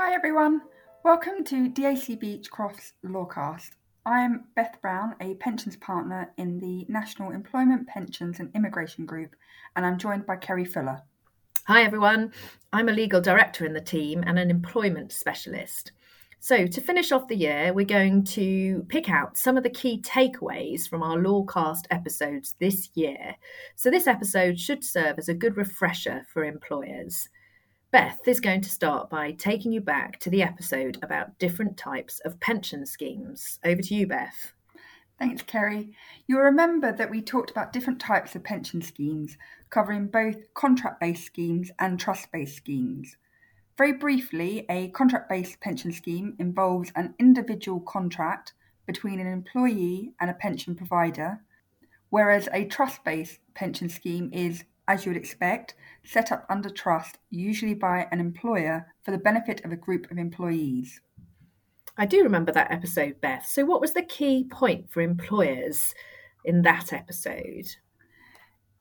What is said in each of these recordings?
Hi everyone, welcome to DAC Beachcroft's Lawcast. I am Beth Brown, a pensions partner in the National Employment, Pensions and Immigration Group, and I'm joined by Ceri Fuller. Hi everyone, I'm a legal director in the team and an employment specialist. So, to finish off the year, we're going to pick out some of the key takeaways from our Lawcast episodes this year. So, this episode should serve as a good refresher for employers. Beth is going to start by taking you back to the episode about different types of pension schemes. Over to you, Beth. Thanks, Ceri. You'll remember that we talked about different types of pension schemes, covering both contract based schemes and trust based schemes. Very briefly, a contract based pension scheme involves an individual contract between an employee and a pension provider, whereas a trust based pension scheme is, as you would expect, set up under trust, usually by an employer for the benefit of a group of employees. I do remember that episode, Beth. So, what was the key point for employers in that episode?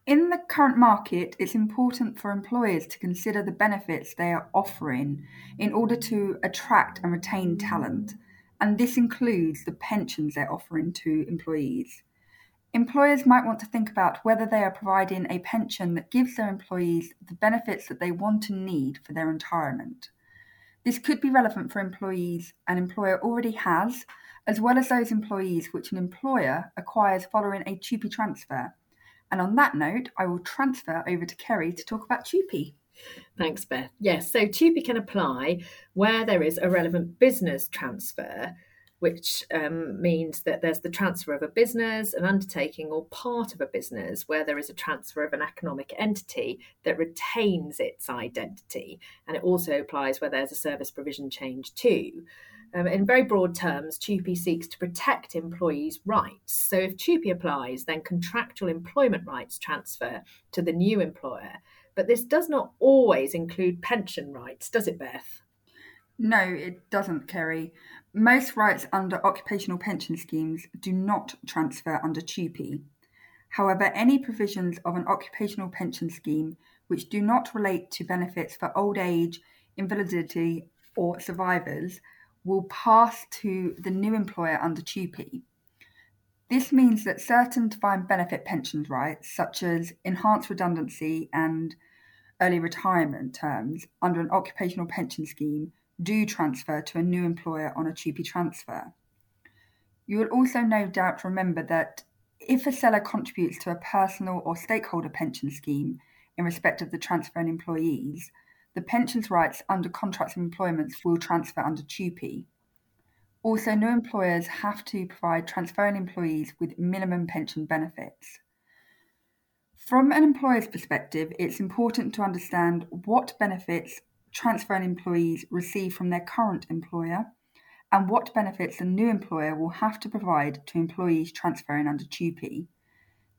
In the current market, it's important for employers to consider the benefits they are offering in order to attract and retain talent, and this includes the pensions they're offering to employees. Employers might want to think about whether they are providing a pension that gives their employees the benefits that they want and need for their retirement. This could be relevant for employees an employer already has, as well as those employees which an employer acquires following a TUPE transfer and on that note, I will transfer over to Ceri to talk about TUPE. Thanks, Beth. Yes, so TUPE can apply where there is a relevant business transfer, which um, means that there's the transfer of a business, an undertaking, or part of a business where there is a transfer of an economic entity that retains its identity. And it also applies where there's a service provision change too. Um, in very broad terms, TUPE seeks to protect employees' rights. So if TUPE applies, then contractual employment rights transfer to the new employer. But this does not always include pension rights, does it, Beth? No, it doesn't, Ceri. Most rights under occupational pension schemes do not transfer under TUPE. However, any provisions of an occupational pension scheme which do not relate to benefits for old age, invalidity, or survivors will pass to the new employer under TUPE. This means that certain defined benefit pensions rights, such as enhanced redundancy and early retirement terms under an occupational pension scheme, do transfer to a new employer on a TUPE transfer. You will also no doubt remember that if a seller contributes to a personal or stakeholder pension scheme in respect of the transferring employees, the pensions rights under contracts of employment will transfer under TUPE. Also, new employers have to provide transferring employees with minimum pension benefits. From an employer's perspective, it's important to understand what benefits transferring employees receive from their current employer and what benefits the new employer will have to provide to employees transferring under TUPE.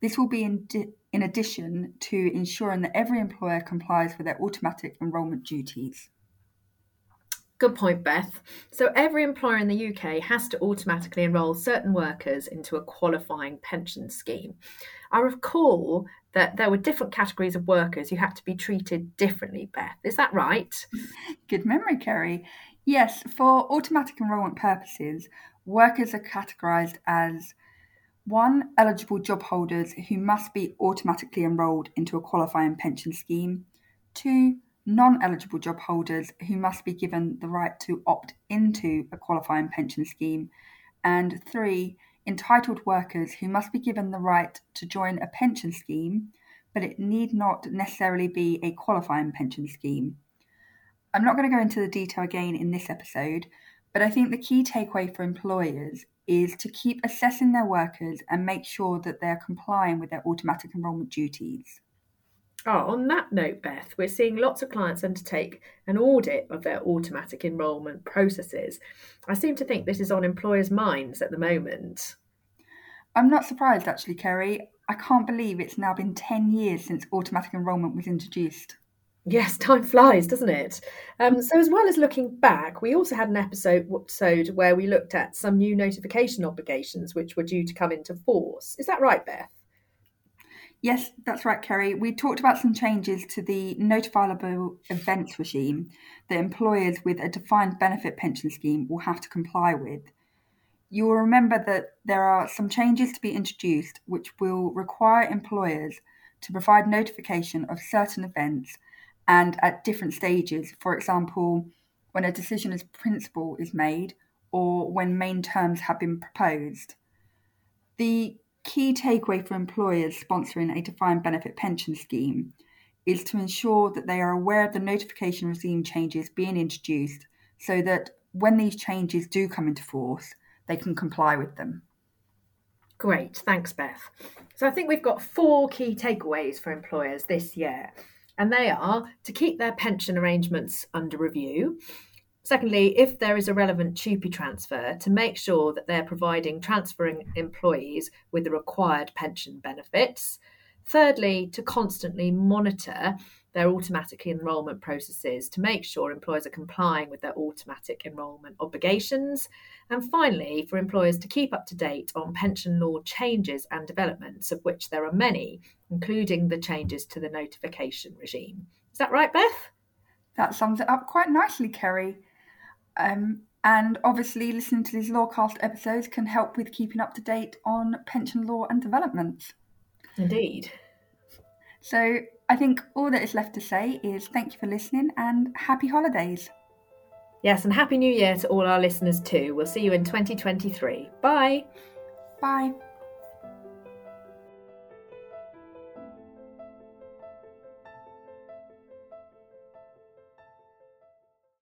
This will be in, di- in addition to ensuring that every employer complies with their automatic enrolment duties. Good point, Beth. So, every employer in the UK has to automatically enrol certain workers into a qualifying pension scheme. I recall that there were different categories of workers who had to be treated differently, Beth. Is that right? Good memory, Ceri. Yes, for automatic enrolment purposes, workers are categorised as one, eligible job holders who must be automatically enrolled into a qualifying pension scheme. Two, non eligible job holders who must be given the right to opt into a qualifying pension scheme. And three, entitled workers who must be given the right to join a pension scheme, but it need not necessarily be a qualifying pension scheme. I'm not going to go into the detail again in this episode, but I think the key takeaway for employers is to keep assessing their workers and make sure that they're complying with their automatic enrolment duties. Oh, on that note, Beth, we're seeing lots of clients undertake an audit of their automatic enrolment processes. I seem to think this is on employers' minds at the moment. I'm not surprised, actually, Ceri. I can't believe it's now been 10 years since automatic enrolment was introduced. Yes, time flies, doesn't it? Um, so, as well as looking back, we also had an episode, episode where we looked at some new notification obligations which were due to come into force. Is that right, Beth? Yes, that's right, Ceri. We talked about some changes to the notifiable events regime that employers with a defined benefit pension scheme will have to comply with. You will remember that there are some changes to be introduced which will require employers to provide notification of certain events and at different stages. For example, when a decision as principle is made or when main terms have been proposed. The key takeaway for employers sponsoring a defined benefit pension scheme is to ensure that they are aware of the notification regime changes being introduced so that when these changes do come into force, they can comply with them. Great, thanks, Beth. So I think we've got four key takeaways for employers this year, and they are to keep their pension arrangements under review, Secondly, if there is a relevant TUPE transfer, to make sure that they're providing transferring employees with the required pension benefits. Thirdly, to constantly monitor their automatic enrolment processes to make sure employers are complying with their automatic enrolment obligations. And finally, for employers to keep up to date on pension law changes and developments, of which there are many, including the changes to the notification regime. Is that right, Beth? That sums it up quite nicely, Ceri. Um, and obviously, listening to these Lawcast episodes can help with keeping up to date on pension law and developments. Indeed. So, I think all that is left to say is thank you for listening and happy holidays. Yes, and Happy New Year to all our listeners too. We'll see you in 2023. Bye. Bye.